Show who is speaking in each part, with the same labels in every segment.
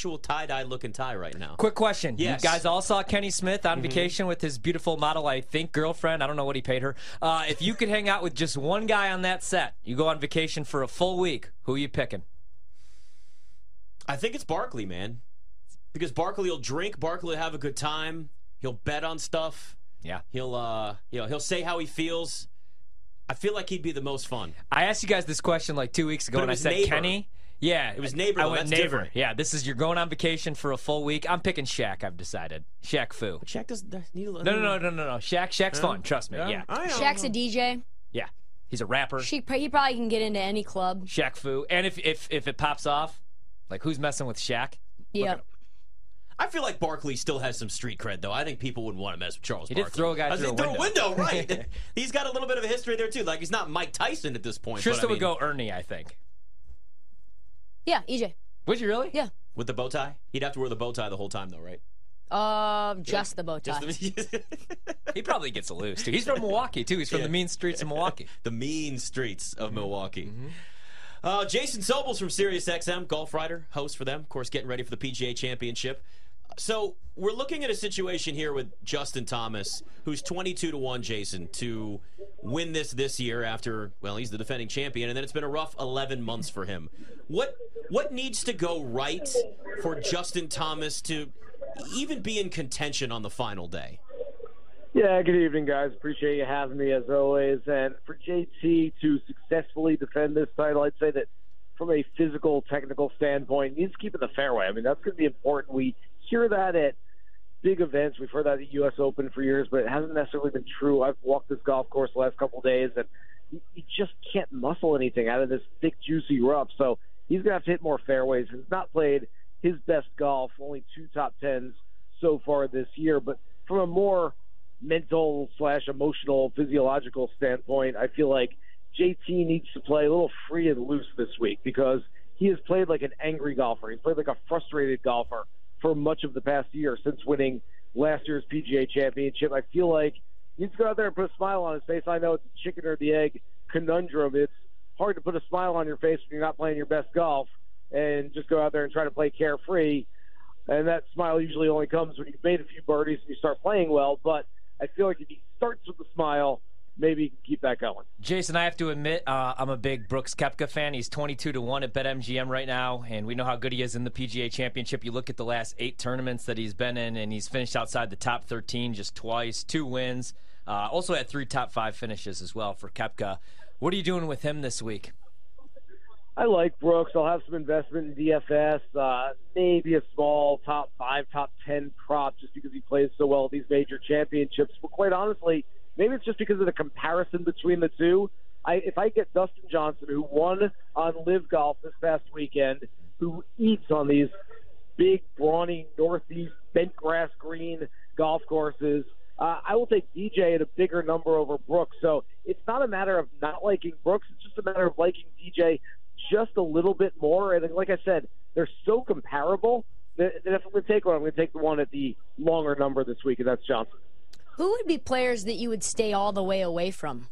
Speaker 1: actual tie dye looking tie right now.
Speaker 2: Quick question.
Speaker 1: Yes.
Speaker 2: You guys all saw Kenny Smith on vacation with his beautiful model, I think, girlfriend. I don't know what he paid her. Uh, if you could hang out with just one guy on that set, you go on vacation for a full week, who are you picking?
Speaker 1: I think it's Barkley, man, because Barkley will drink. Barkley will have a good time. He'll bet on stuff.
Speaker 2: Yeah.
Speaker 1: He'll uh, you know, he'll say how he feels. I feel like he'd be the most fun.
Speaker 2: I asked you guys this question like two weeks ago, and I said
Speaker 1: neighbor.
Speaker 2: Kenny. Yeah,
Speaker 1: It was neighbor,
Speaker 2: I went
Speaker 1: That's
Speaker 2: neighbor.
Speaker 1: different.
Speaker 2: Yeah, this is you're going on vacation for a full week. I'm picking Shaq. I've decided Shaq Fu.
Speaker 1: Shaq doesn't need a little.
Speaker 2: No, no, no, no, no, no. Shaq. Shaq's fun. Trust me. Yeah,
Speaker 1: I know.
Speaker 3: Shaq's a DJ.
Speaker 2: yeah. He's a rapper.
Speaker 3: She, he probably can get into any club.
Speaker 2: Shaq Fu. And if if if it pops off, like who's messing with Shaq?
Speaker 3: Yeah.
Speaker 1: I feel like Barkley still has some street cred, though. I think people wouldn't want to mess with Charles.
Speaker 2: He did
Speaker 1: Barkley.
Speaker 2: throw a guy
Speaker 1: I was
Speaker 2: through a window.
Speaker 1: right? he's got a little bit of a history there too. Like he's not Mike Tyson at this point. but
Speaker 2: Trista
Speaker 1: I
Speaker 2: would
Speaker 1: mean,
Speaker 2: go Ernie, I think.
Speaker 3: Yeah, EJ.
Speaker 2: Would you really?
Speaker 3: Yeah.
Speaker 1: with the bow tie. He'd have to wear the bow tie the whole time, though, right?
Speaker 3: Uh, just the bow tie.
Speaker 1: Just the,
Speaker 2: He probably gets a loose too. He's from Milwaukee too. He's from
Speaker 1: Yeah.
Speaker 2: the mean streets of Milwaukee.
Speaker 1: the mean streets
Speaker 2: Mm-hmm.
Speaker 1: of Milwaukee. Uh, Jason Sobels from SiriusXM, golf writer, host for them. Of course, getting ready for the PGA Championship. So we're looking at a situation here with Justin Thomas, who's 22 to one, Jason, to win this this year. After well, he's the defending champion, and then it's been a rough 11 months for him. What what needs to go right for Justin Thomas to even be in contention on the final day?
Speaker 4: Yeah, good evening, guys. Appreciate you having me as always. And for JT to successfully defend this title, I'd say that from a physical, technical standpoint, he needs to keep in the fairway. I mean, that's going to be important. We hear that at big events. We've heard that at U.S. Open for years, but it hasn't necessarily been true. I've walked this golf course the last couple of days, and you just can't muscle anything out of this thick, juicy rough. So he's going to have to hit more fairways. He's not played his best golf, only two top tens so far this year. But from a more mental slash emotional physiological standpoint, I feel like JT needs to play a little free and loose this week because he has played like an angry golfer. He's played like a frustrated golfer for much of the past year since winning last year's PGA championship. I feel like he needs to go out there and put a smile on his face. I know it's a chicken or the egg conundrum. It's hard to put a smile on your face when you're not playing your best golf and just go out there and try to play carefree. And that smile usually only comes when you've made a few birdies and you start playing well. But I feel like if he starts with a smile, maybe keep that going.
Speaker 2: Jason, I have to admit, uh, I'm a big Brooks Koepka fan. He's 22 to one at BetMGM right now, and we know how good he is in the PGA Championship. You look at the last eight tournaments that he's been in, and he's finished outside the top 13 just twice, two wins. Uh, also had three top five finishes as well for Koepka. What are you doing with him this week?
Speaker 4: I like Brooks. I'll have some investment in DFS. Uh, maybe a small top five, top ten prop just because he plays so well at these major championships. But quite honestly, maybe it's just because of the comparison between the two. I, if I get Dustin Johnson, who won on LIV Golf this past weekend, who eats on these big, brawny, northeast, bent grass green golf courses, uh, I will take DJ at a bigger number over Brooks. So it's not a matter of not liking Brooks. It's just a matter of liking DJ just a little bit more. And like I said, they're so comparable that, that if I'm going to take one, I'm going to take the one at the longer number this week, and that's Johnson.
Speaker 3: Who would be players that you would stay all the way away from?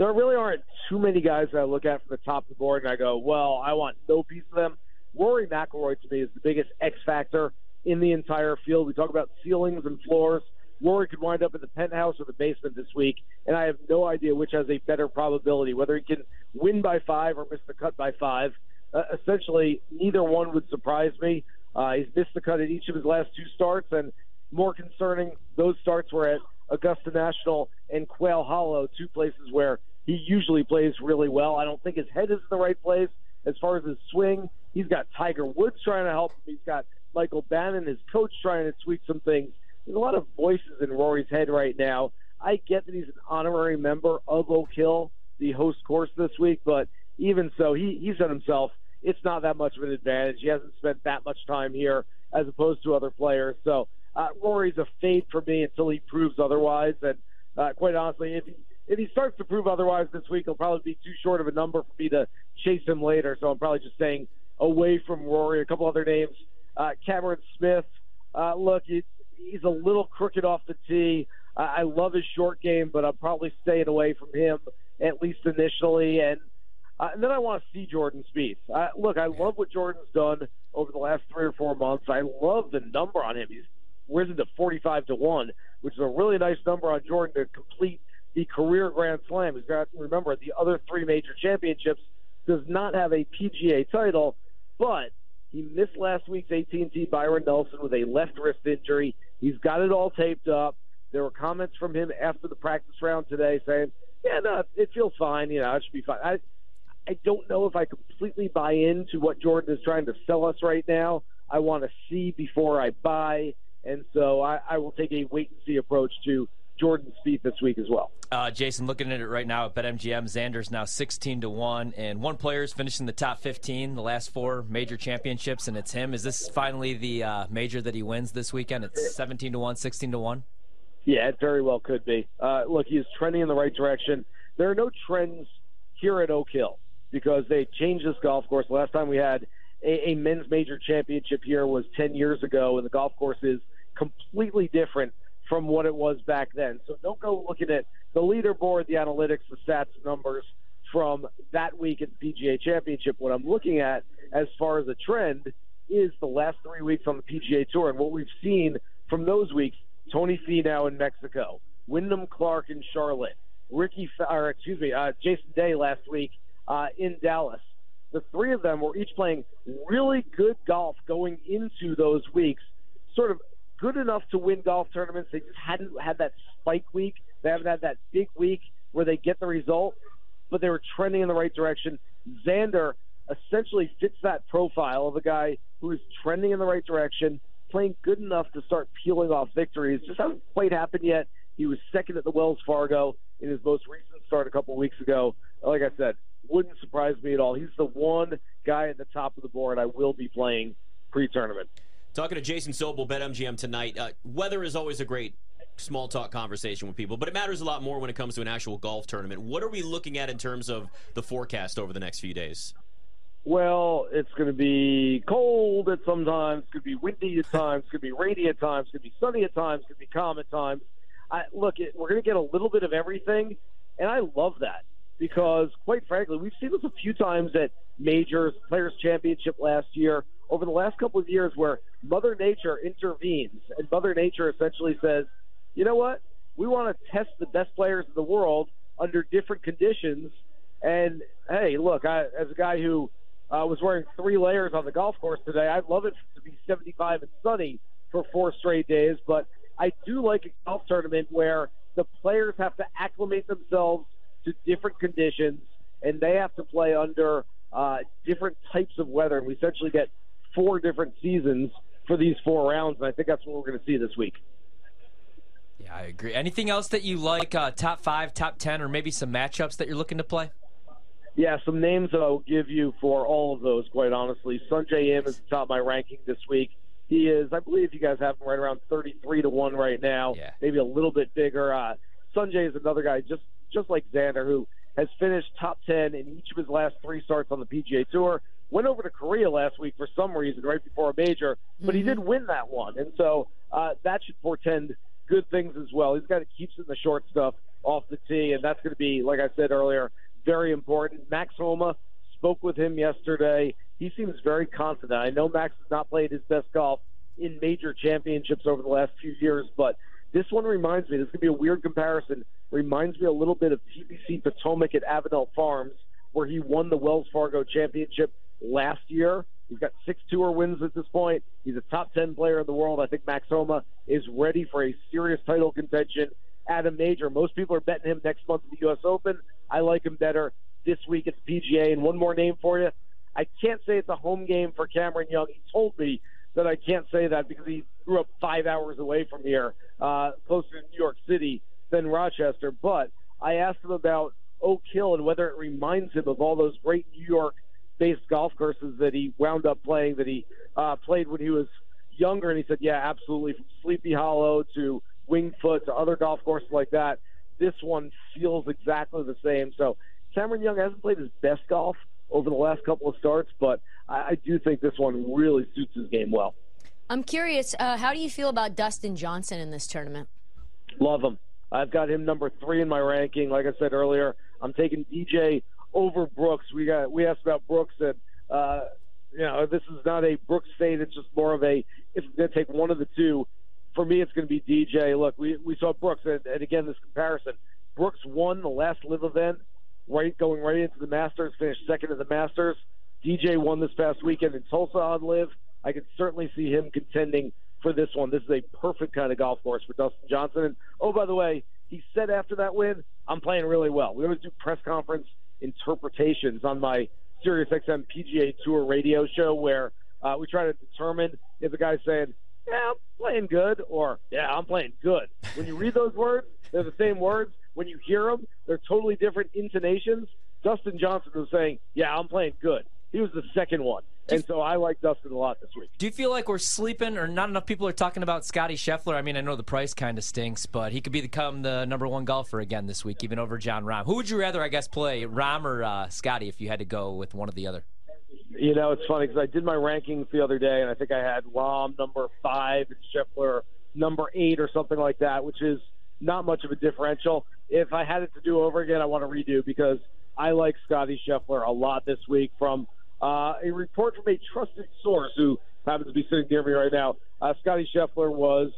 Speaker 4: There really aren't too many guys that I look at from the top of the board and I go, well, I want no piece of them. Rory McIlroy to me is the biggest X factor in the entire field. We talk about ceilings and floors. Rory could wind up in the penthouse or the basement this week, and I have no idea which has a better probability, whether he can win by five or miss the cut by five. Uh, essentially, neither one would surprise me. Uh, he's missed the cut at each of his last two starts, and more concerning, those starts were at Augusta National and Quail Hollow, two places where he usually plays really well. I don't think his head is in the right place as far as his swing. He's got Tiger Woods trying to help him. He's got Michael Bannon, his coach, trying to tweak some things. There's a lot of voices in Rory's head right now. I get that he's an honorary member of Oak Hill, the host course this week, but even so, he, he said himself, it's not that much of an advantage. He hasn't spent that much time here as opposed to other players. So uh, Rory's a fade for me until he proves otherwise. And uh, quite honestly, if he if he starts to prove otherwise this week, he'll probably be too short of a number for me to chase him later. So I'm probably just staying away from Rory. A couple other names: uh, Cameron Smith. Uh, look, he, he's a little crooked off the tee. I love his short game, but I'm probably staying away from him at least initially. And Uh, and then I want to see Jordan Spieth. Uh, look, I love what Jordan's done over the last three or four months. I love the number on him. He's risen to 45 to 1, which is a really nice number on Jordan to complete the career Grand Slam. He's got, remember, the other three major championships does not have a PGA title, but he missed last week's AT&T Byron Nelson with a left wrist injury. He's got it all taped up. There were comments from him after the practice round today saying, "Yeah, no, it feels fine. You know, it should be fine." I, I don't know if I completely buy into what Jordan is trying to sell us right now. I want to see before I buy, and so I, I will take a wait and see approach to Jordan Spieth this week as well.
Speaker 2: Uh, Jason, looking at it right now at BetMGM, Xander's now 16 to one, and one player is finishing the top 15 the last four major championships, and it's him. Is this finally the uh, major that he wins this weekend? It's 17 to one, 16 to one.
Speaker 4: Yeah, it very well could be. Uh, look, he is trending in the right direction. There are no trends here at Oak Hill because they changed this golf course. The last time we had a, a men's major championship here was 10 years ago, and the golf course is completely different from what it was back then. So don't go looking at the leaderboard, the analytics, the stats, numbers from that week at the PGA Championship. What I'm looking at as far as a trend is the last three weeks on the PGA Tour and what we've seen from those weeks. Tony Finau in Mexico, Wyndham Clark in Charlotte, Rickie, or excuse me, uh, Jason Day last week uh, in Dallas. The three of them were each playing really good golf going into those weeks, sort of good enough to win golf tournaments. They just hadn't had that spike week. They haven't had that big week where they get the result, but they were trending in the right direction. Xander essentially fits that profile of a guy who is trending in the right direction, playing good enough to start peeling off victories. Just hasn't quite happened yet. He was second at the Wells Fargo in his most recent start a couple weeks ago. Like I said, wouldn't surprise me at all. He's the one guy at the top of the board I will be playing pre-tournament.
Speaker 1: Talking to Jason Sobel, BetMGM tonight. Uh, weather is always a great small talk conversation with people, but it matters a lot more when it comes to an actual golf tournament. What are we looking at in terms of the forecast over the next few days?
Speaker 4: Well, it's going to be cold at some times. It's going to be windy at times. It's going to be rainy at times. It's going to be sunny at times. It's going to be calm at times. I, look, it, we're going to get a little bit of everything, and I love that because, quite frankly, we've seen this a few times at majors, Players Championship last year, over the last couple of years, where Mother Nature intervenes, and Mother Nature essentially says, "You know what? We want to test the best players in the world under different conditions." And hey, look, I, as a guy who uh, was wearing three layers on the golf course today, I'd love it to be 75 and sunny for four straight days, but I do like a golf tournament where the players have to acclimate themselves to different conditions and they have to play under uh, different types of weather. And we essentially get four different seasons for these four rounds, and I think that's what we're going to see this week.
Speaker 2: Yeah, I agree. Anything else that you like? Uh, top five, top ten, or maybe some matchups that you're looking to play?
Speaker 4: Yeah, some names that I'll give you for all of those. Quite honestly, Sungjae Im is the top of my ranking this week. He is, I believe, you guys have him right around 33 to one right now.
Speaker 2: Yeah.
Speaker 4: Maybe a little bit bigger. Uh, Sungjae is another guy, just just like Xander, who has finished top 10 in each of his last three starts on the PGA Tour. Went over to Korea last week for some reason, right before a major, but he did win that one, and so uh, that should portend good things as well. He's got to keep in the short stuff off the tee, and that's going to be, like I said earlier, very important. Max Homa spoke with him yesterday. He seems very confident. I know Max has not played his best golf in major championships over the last few years, but this one reminds me. This could be a weird comparison. Reminds me a little bit of TPC Potomac at Avenel Farms, where he won the Wells Fargo Championship last year. He's got six tour wins at this point. He's a top 10 player in the world. I think Max Homa is ready for a serious title contention at a major. Most people are betting him next month at the U.S. Open. I like him better this week at the PGA. And one more name for you. I can't say it's a home game for Cameron Young. He told me that I can't say that because he grew up five hours away from here, uh, closer to New York City than Rochester. But I asked him about Oak Hill and whether it reminds him of all those great New York based golf courses that he wound up playing that he uh, played when he was younger. And he said, yeah, absolutely. From Sleepy Hollow to Winged Foot to other golf courses like that, this one feels exactly the same. So Cameron Young hasn't played his best golf over the last couple of starts, but I, I do think this one really suits his game well.
Speaker 3: I'm curious, uh, how do you feel about Dustin Johnson in this tournament?
Speaker 4: Love him. I've got him number three in my ranking. Like I said earlier, I'm taking DJ over Brooks. We got we asked about Brooks, and uh, you know this is not a Brooks fade. It's just more of a if it's going to take one of the two. For me, it's going to be DJ. Look, we we saw Brooks, and, and again this comparison. Brooks won the last LIV event, right going right into the Masters, finished second in the Masters. DJ won this past weekend in Tulsa on LIV. I can certainly see him contending for this one. This is a perfect kind of golf course for Dustin Johnson. And oh, by the way, he said after that win, "I'm playing really well." We always do press conference interpretations on my SiriusXM PGA Tour radio show where uh, we try to determine if the guy's saying, "Yeah, I'm playing good," or "Yeah, I'm playing good." When you read those words, they're the same words. When you hear them, they're totally different intonations. Dustin Johnson was saying, "Yeah, I'm playing good." He was the second one. And so I like Dustin a lot this week.
Speaker 2: Do you feel like we're sleeping or not enough people are talking about Scotty Scheffler? I mean, I know the price kind of stinks, but he could become the number one golfer again this week, even over Jon Rahm. Who would you rather, I guess, play, Rahm or uh, Scotty, if you had to go with one or the other?
Speaker 4: You know, it's funny because I did my rankings the other day, and I think I had Rahm number five and Scheffler number eight or something like that, which is not much of a differential. If I had it to do over again, I want to redo because I like Scotty Scheffler a lot this week from uh, a report from a trusted source who happens to be sitting near me right now. Uh, Scotty Scheffler was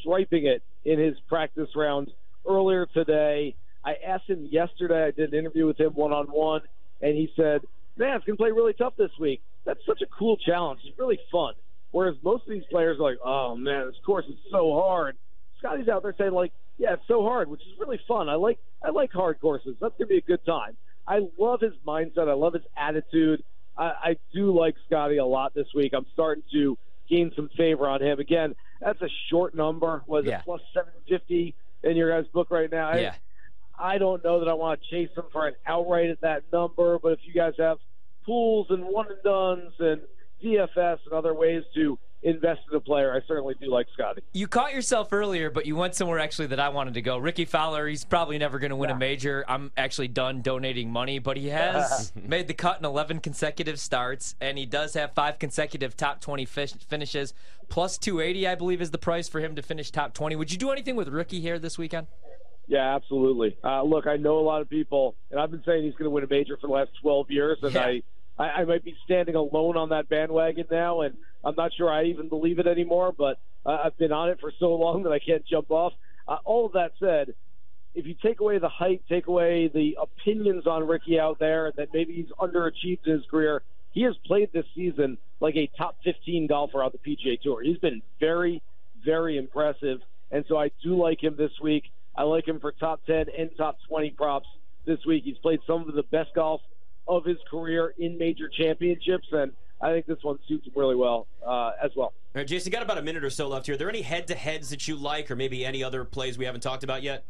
Speaker 4: striping it in his practice round earlier today. I asked him yesterday. I did an interview with him one on one, and he said, "Man, it's going to play really tough this week. That's such a cool challenge. It's really fun." Whereas most of these players are like, "Oh man, this course is so hard." Scotty's out there saying like, "Yeah, it's so hard, which is really fun. I like I like hard courses. That's going to be a good time." I love his mindset. I love his attitude. I, I do like Scotty a lot this week. I'm starting to gain some favor on him. Again, that's a short number. Was
Speaker 2: Yeah.
Speaker 4: it plus 750 in your guys' book right now? I-
Speaker 2: Yeah.
Speaker 4: I don't know that I want to chase him for an outright at that number, but if you guys have pools and one and duns and DFS and other ways to invest in a player, I certainly do like Scotty.
Speaker 2: You caught yourself earlier, but you went somewhere actually that I wanted to go. Rickie Fowler, he's probably never going to win a major. I'm actually done donating money, but he has made the cut in 11 consecutive starts, and he does have five consecutive top 20 fish- finishes. Plus 280, I believe, is the price for him to finish top 20. Would you do anything with Rickie here this weekend?
Speaker 4: Yeah, absolutely. Uh, look, I know a lot of people, and I've been saying he's going to win a major for the last 12 years, and
Speaker 2: Yeah.
Speaker 4: I, I, I might be standing alone on that bandwagon now, and I'm not sure I even believe it anymore, but uh, I've been on it for so long that I can't jump off. Uh, all of that said, if you take away the hype, take away the opinions on Rickie out there that maybe he's underachieved in his career, he has played this season like a top 15 golfer on the PGA Tour. He's been very, very impressive, and so I do like him this week. I like him for top 10 and top 20 props this week. He's played some of the best golf of his career in major championships, and I think this one suits him really well uh, as well.
Speaker 1: All right, Jason, got about a minute or so left here. Are there any head-to-heads that you like, or maybe any other plays we haven't talked about yet?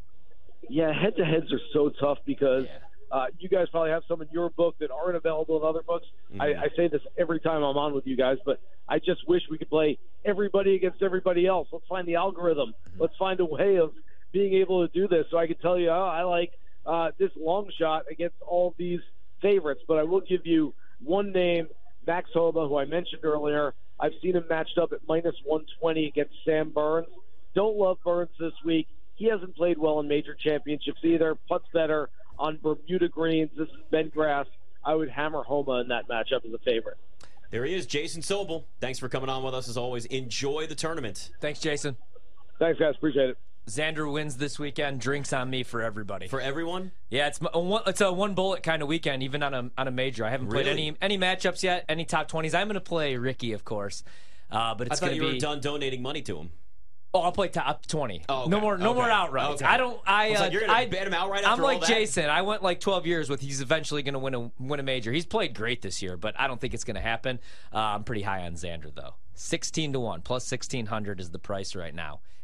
Speaker 4: Yeah, head to heads are so tough because uh, you guys probably have some in your book that aren't available in other books. I, I say this every time I'm on with you guys, but I just wish we could play everybody against everybody else. Let's find the algorithm. Let's find a way of being able to do this so I can tell you, oh, I like uh, this long shot against all these favorites. But I will give you one name, Max Homa, who I mentioned earlier. I've seen him matched up at minus 120 against Sam Burns. Don't love Burns this week. He hasn't played well in major championships either. Puts better on Bermuda greens. This is bent grass. I would hammer Homa in that matchup as a favorite.
Speaker 1: There he is, Jason Sobel. Thanks for coming on with us as always. Enjoy the tournament.
Speaker 2: Thanks, Jason.
Speaker 4: Thanks, guys. Appreciate it.
Speaker 2: Xander wins this weekend. Drinks on me for everybody.
Speaker 1: For everyone,
Speaker 2: Yeah, it's a one, it's a one bullet kind of weekend, even on a on a major. I haven't played
Speaker 1: Really?
Speaker 2: any any matchups yet, any top twenties. I'm going to play Rickie, of course, uh, but
Speaker 1: I
Speaker 2: it's
Speaker 1: thought
Speaker 2: going
Speaker 1: you
Speaker 2: to
Speaker 1: were
Speaker 2: be.
Speaker 1: done donating money to him.
Speaker 2: Oh, I'll play top twenty.
Speaker 1: Oh, okay.
Speaker 2: No more, no
Speaker 1: Okay.
Speaker 2: more outright.
Speaker 1: Okay.
Speaker 2: I don't. I.
Speaker 1: I
Speaker 2: uh,
Speaker 1: like, you're gonna
Speaker 2: I,
Speaker 1: bet him outright
Speaker 2: I'm like? Jason. I went like 12 years with. He's eventually going to win a win a major. He's played great this year, but I don't think it's going to happen. Uh, I'm pretty high on Xander though. 16 to one plus 1600 is the price right now.